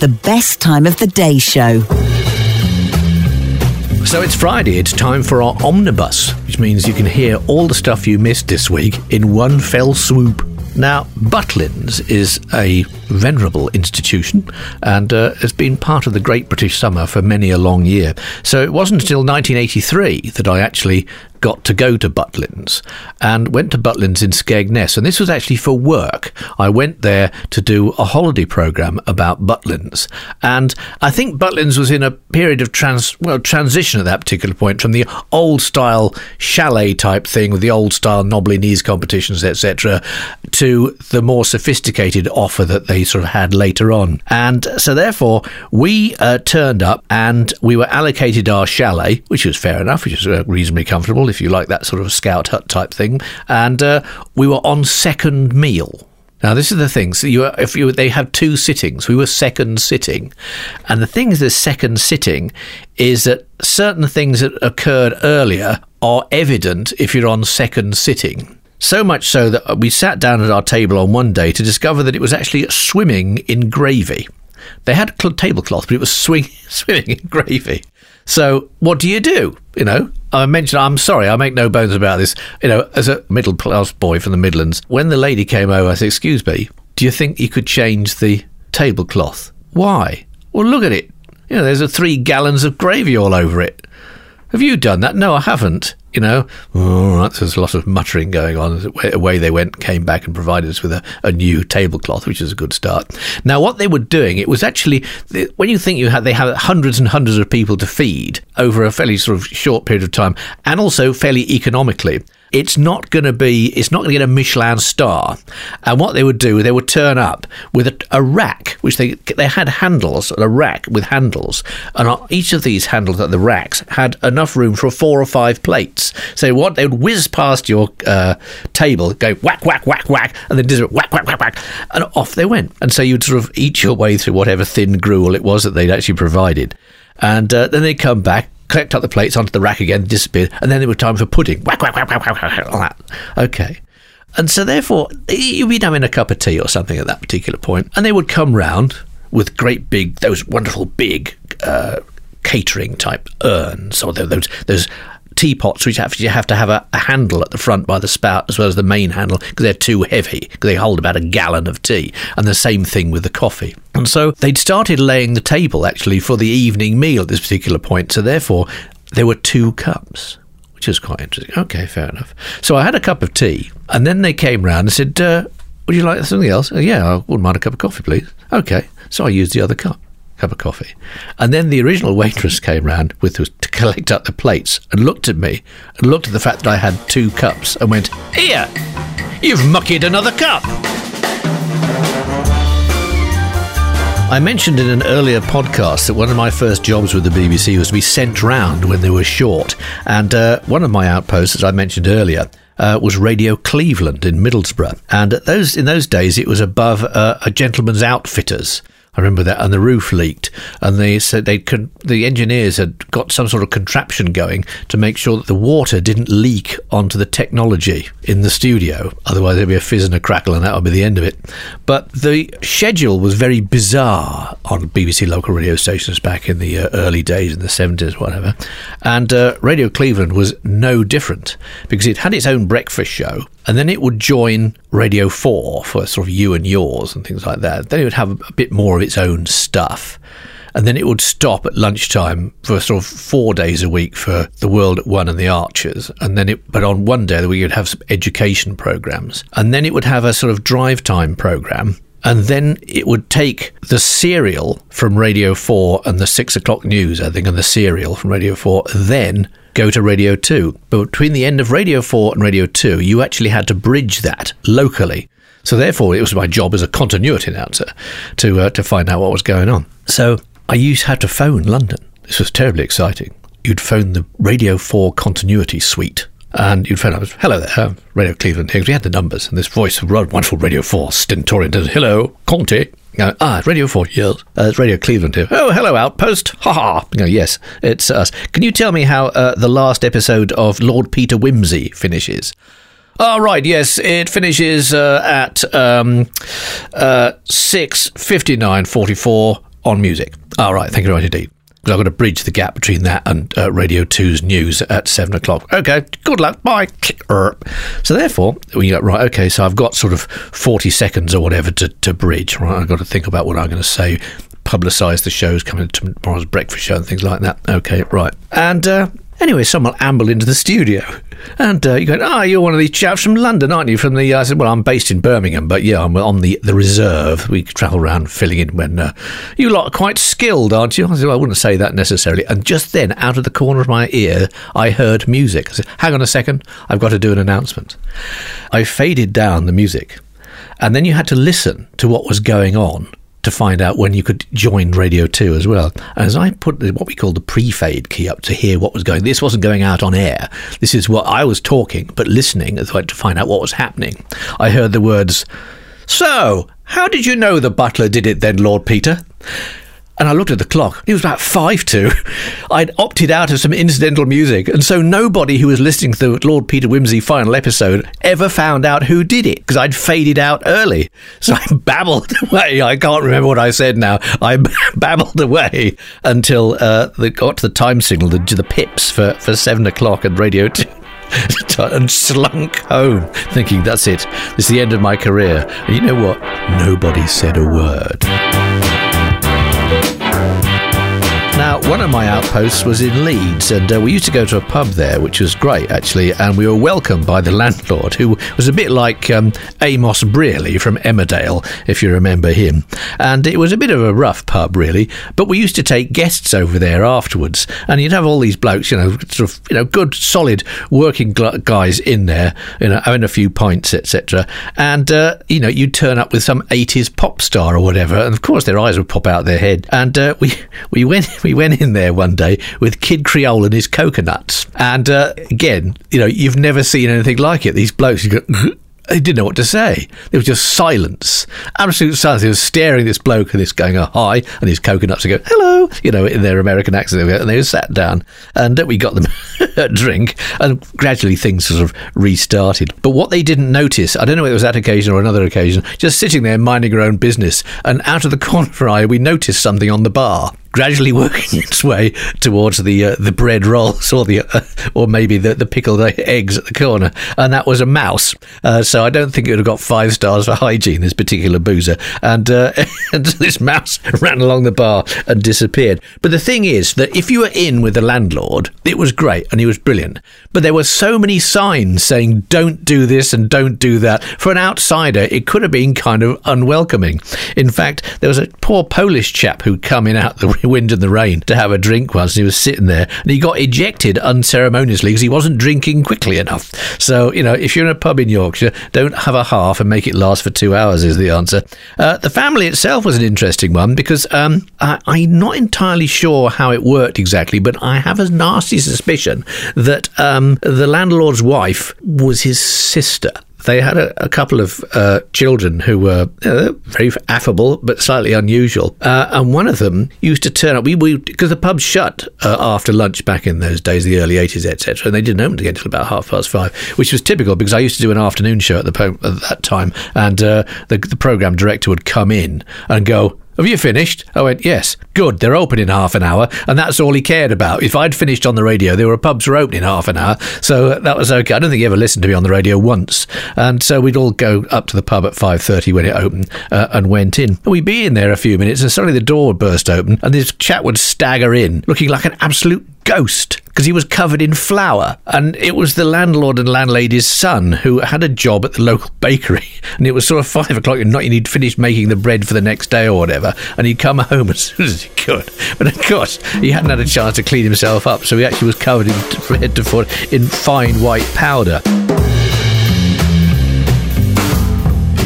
the best time of the day show. So it's Friday, it's time for our omnibus, which means you can hear all the stuff you missed this week in one fell swoop. Now, Butlins is a venerable institution and uh, has been part of the Great British Summer for many a long year. So it wasn't until 1983 that I actually got to go to Butlins and went to Butlins in Skegness. And this was actually for work. I went there to do a holiday program about Butlins. And I think Butlins was in a period of trans, well, transition at that particular point from the old style chalet type thing with the old style knobbly knees competitions, etc., to the more sophisticated offer that they sort of had later on. And so therefore, we uh, turned up and we were allocated our chalet, which was fair enough, which was uh, reasonably comfortable if you like that sort of scout hut type thing. And uh, we were on second meal. Now this is the thing. So you, if you, they have two sittings. We were second sitting, and the thing is, the second sitting is that certain things that occurred earlier are evident if you're on second sitting. So much so that we sat down at our table on one day to discover that it was actually swimming in gravy. They had a tablecloth, but it was swing, swimming in gravy. So what do you do? You know, I mentioned, I'm sorry, I make no bones about this. You know, as a middle class boy from the Midlands, when the lady came over, I said, Excuse me, do you think you could change the tablecloth? Why? Well, look at it. You know, there's a three gallons of gravy all over it. Have you done that? No, I haven't. You know, oh, there's a lot of muttering going on. Away they went, came back and provided us with a, a new tablecloth, which is a good start. Now, what they were doing, it was actually when you think you had they have hundreds and hundreds of people to feed over a fairly sort of short period of time, and also fairly economically it's not going to be, it's not going to get a Michelin star. And what they would do, they would turn up with a, a rack, which they they had handles, a rack with handles, and on each of these handles at the racks had enough room for four or five plates. So what they would whiz past your uh, table, go whack whack whack whack, and then just whack whack whack whack, and off they went. And so you'd sort of eat your way through whatever thin gruel it was that they'd actually provided, and uh, then they'd come back collect up the plates onto the rack again, disappeared, and then it was time for pudding. Whack, whack, whack, whack, whack, whack, that. Okay. And so, therefore, you'd be having a cup of tea or something at that particular point, and they would come round with great big, those wonderful big uh, catering type urns, or those those teapots which you have to have a, a, handle at the front by the spout as well as the main handle because they're too heavy because they hold about a gallon of tea and the same thing with the coffee and so they'd started laying the table actually for the evening meal at this particular point so therefore there were two cups which is quite interesting okay fair enough so i had a cup of tea and then they came round and said uh, would you like something else? yeah, I wouldn't mind a cup of coffee, please. Okay. So I used the other cup cup of coffee. And then the original waitress came round with to collect up the plates and looked at me and looked at the fact that I had two cups and went, Here, you've muckied another cup. I mentioned in an earlier podcast that one of my first jobs with the BBC was to be sent round when they were short. And uh, one of my outposts, as I mentioned earlier, uh, was Radio Cleveland in Middlesbrough. And those in those days, it was above uh, a gentleman's outfitters. I remember that, and the roof leaked, and they said they could. The engineers had got some sort of contraption going to make sure that the water didn't leak onto the technology in the studio. Otherwise, there'd be a fizz and a crackle, and that would be the end of it. But the schedule was very bizarre on BBC local radio stations back in the uh, early days in the seventies, whatever. And uh, Radio Cleveland was no different because it had its own breakfast show and then it would join Radio 4 for sort of you and yours and things like that. Then it would have a bit more of its own stuff. And then it would stop at lunchtime for sort of four days a week for The World at One and The Archers. And then it, but on one day we would have some education programs. And then it would have a sort of drive time program and then it would take the serial from Radio 4 and the 6 o'clock news, I think, and the serial from Radio 4, then go to Radio 2. But between the end of Radio 4 and Radio 2, you actually had to bridge that locally. So therefore, it was my job as a continuity announcer to uh, to find out what was going on. So I used had to phone London. This was terribly exciting. You'd phone the Radio 4 continuity suite. And you'd phone up, hello there, um, Radio Cleveland here. We had the numbers, and this voice of wonderful Radio 4 stentorian does, hello, Conte. Uh, ah, Radio 4, yes. Uh, it's Radio Cleveland here. Oh, hello, Outpost. Ha ha. Yes, it's us. Can you tell me how uh, the last episode of Lord Peter Wimsey finishes? Oh, right, yes, it finishes uh, at um, uh, 6.59.44 on music. All right, thank you very much indeed. Because I've got to bridge the gap between that and uh, Radio 2's news at 7 o'clock. Okay, good luck, bye. So therefore, we go, right, okay, so I've got sort of 40 seconds or whatever to, to bridge, right? I've got to think about what I'm going to say, publicise the shows coming to tomorrow's breakfast show and things like that. Okay, right. And uh, Anyway, someone ambled into the studio. And uh, you go, ah, oh, you're one of these chaps from London, aren't you? From the, uh, I said, well, I'm based in Birmingham, but yeah, I'm on the, the reserve. We travel around filling in when uh, you lot are quite skilled, aren't you? I said, well, I wouldn't say that necessarily. And just then, out of the corner of my ear, I heard music. I said, hang on a second, I've got to do an announcement. I faded down the music. And then you had to listen to what was going on to find out when you could join Radio 2 as well. As I put what we call the pre-fade key up to hear what was going, this wasn't going out on air. This is what I was talking, but listening to find out what was happening. I heard the words, So, how did you know the butler did it then, Lord Peter? And I looked at the clock. It was about five to. I'd opted out of some incidental music, and so nobody who was listening to the Lord Peter Wimsey final episode ever found out who did it because I'd faded out early. So I babbled away. I can't remember what I said now. I babbled away until uh, they got to the time signal, the, the pips for, for seven o'clock and Radio 2 and slunk home, thinking, that's it. Is the end of my career. And you know what? Nobody said a word. Now, one of my outposts was in Leeds, and uh, we used to go to a pub there, which was great actually. And we were welcomed by the landlord, who was a bit like um, Amos Brearley from Emmerdale, if you remember him. And it was a bit of a rough pub, really. But we used to take guests over there afterwards, and you'd have all these blokes, you know, sort of, you know, good, solid working guys in there, you know, having a few pints, etc. And uh, you know, you'd turn up with some '80s pop star or whatever, and of course their eyes would pop out their head. And uh, we we went. We we went in there one day with Kid Creole and his coconuts. And uh, again, you know, you've never seen anything like it. These blokes, you go, they didn't know what to say. There was just silence, absolute silence. They were staring at this bloke and this going, oh, hi, and his coconuts would go, hello, you know, in their American accent. And they sat down and we got them a drink and gradually things sort of restarted. But what they didn't notice, I don't know whether it was that occasion or another occasion, just sitting there minding your own business and out of the corner of our eye, we noticed something on the bar gradually working its way towards the uh, the bread rolls or the uh, or maybe the, the pickled eggs at the corner, and that was a mouse. Uh, so I don't think it would have got five stars for hygiene. This particular boozer, and, uh, and this mouse ran along the bar and disappeared. But the thing is that if you were in with the landlord, it was great and he was brilliant. But there were so many signs saying "Don't do this" and "Don't do that." For an outsider, it could have been kind of unwelcoming. In fact, there was a poor Polish chap who'd come in out the wind and the rain to have a drink once. He was sitting there and he got ejected unceremoniously because he wasn't drinking quickly enough. So, you know, if you're in a pub in Yorkshire, don't have a half and make it last for two hours, is the answer. Uh, the family itself was an interesting one because um, I, I'm not entirely sure how it worked exactly, but I have a nasty suspicion that um, the landlord's wife was his sister they had a, a couple of uh, children who were uh, very affable but slightly unusual. Uh, and one of them used to turn up. We because the pub shut uh, after lunch back in those days, the early eighties, etc. And they didn't open again until about half past five, which was typical because I used to do an afternoon show at the po- at that time, and uh, the the program director would come in and go, have you finished? I went, Yes. Good. They're open in half an hour. And that's all he cared about. If I'd finished on the radio, there were pubs were open in half an hour. So that was okay. I don't think he ever listened to me on the radio once. And so we'd all go up to the pub at 5.30 when it opened uh, and went in. And we'd be in there a few minutes and suddenly the door would burst open and this chap would stagger in looking like an absolute ghost because he was covered in flour. And it was the landlord and landlady's son who had a job at the local bakery. And it was sort of five o'clock at night and he'd finished making the bread for the next day or whatever. And he'd come home as soon as he could. But of course, he hadn't had a chance to clean himself up. So he actually was covered in, from head to foot in fine white powder.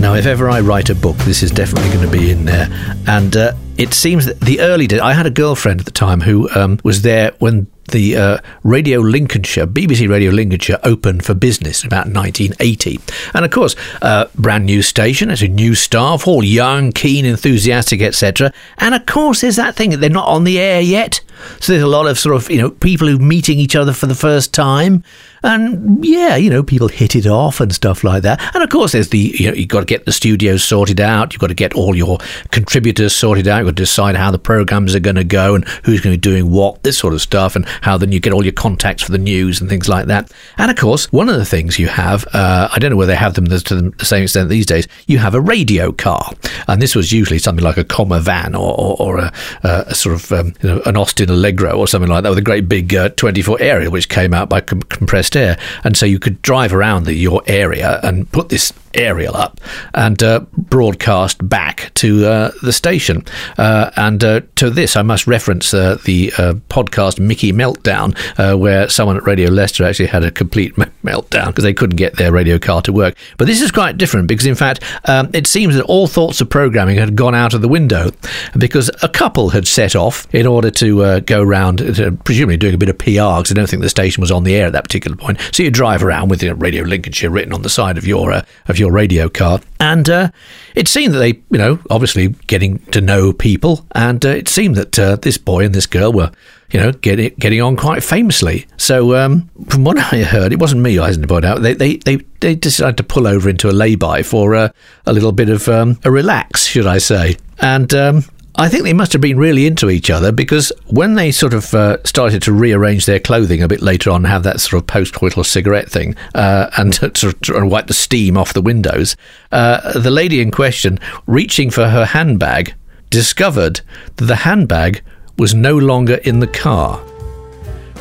Now, if ever I write a book, this is definitely going to be in there. And uh, it seems that the early days, I had a girlfriend at the time who um, was there when the uh, Radio Lincolnshire, BBC Radio Lincolnshire, opened for business in about 1980. And of course, uh, brand new station, it's a new staff, all young, keen, enthusiastic, etc. And of course, there's that thing, that they're not on the air yet. So there's a lot of sort of, you know, people who meeting each other for the first time. And yeah, you know, people hit it off and stuff like that. And of course, there's the, you know, you've got to get the studios sorted out. You've got to get all your contributors sorted out. You've got to decide how the programs are going to go and who's going to be doing what, this sort of stuff, and how then you get all your contacts for the news and things like that. And of course, one of the things you have, uh, I don't know whether they have them to the same extent these days, you have a radio car. And this was usually something like a Commer van or, or, or a, a, sort of um, you know, an Austin Allegro or something like that with a great big uh, 24 area which came out by com- compressed air. And so you could drive around the, your area and put this aerial up and uh, broadcast back to uh, the station. Uh, and uh, to this, I must reference uh, the uh, podcast Mickey Meltdown, where someone at Radio Leicester actually had a complete meltdown because they couldn't get their radio car to work. But this is quite different because, in fact, um, it seems that all thoughts of programming had gone out of the window because a couple had set off in order to go around, presumably doing a bit of PR because I don't think the station was on the air at that particular point. So you drive around with you know, Radio Lincolnshire written on the side of your of your radio car. And uh, it seemed that they, you know, obviously getting to know people, and uh, it seemed that uh, this boy and this girl were, you know, getting getting on quite famously. So um, from what I heard, it wasn't me. I hasn't point out. They they they, they decided to pull over into a lay-by for uh, a little bit of um, a relax, should I say? And um, I think they must have been really into each other because when they sort of uh, started to rearrange their clothing a bit later on, have that sort of post-coital cigarette thing, uh, and sort of wipe the steam off the windows, uh, the lady in question, reaching for her handbag, discovered that the handbag was no longer in the car,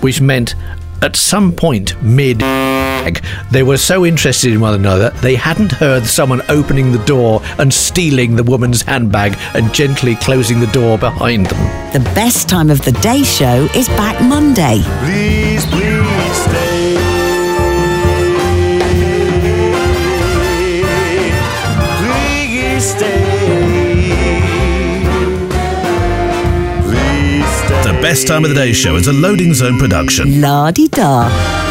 which meant at some point mid they were so interested in one another, they hadn't heard someone opening the door and stealing the woman's handbag and gently closing the door behind them. The best time of the day show is back Monday. Please, please Best Time of the Day show is a Loading Zone production. La di da.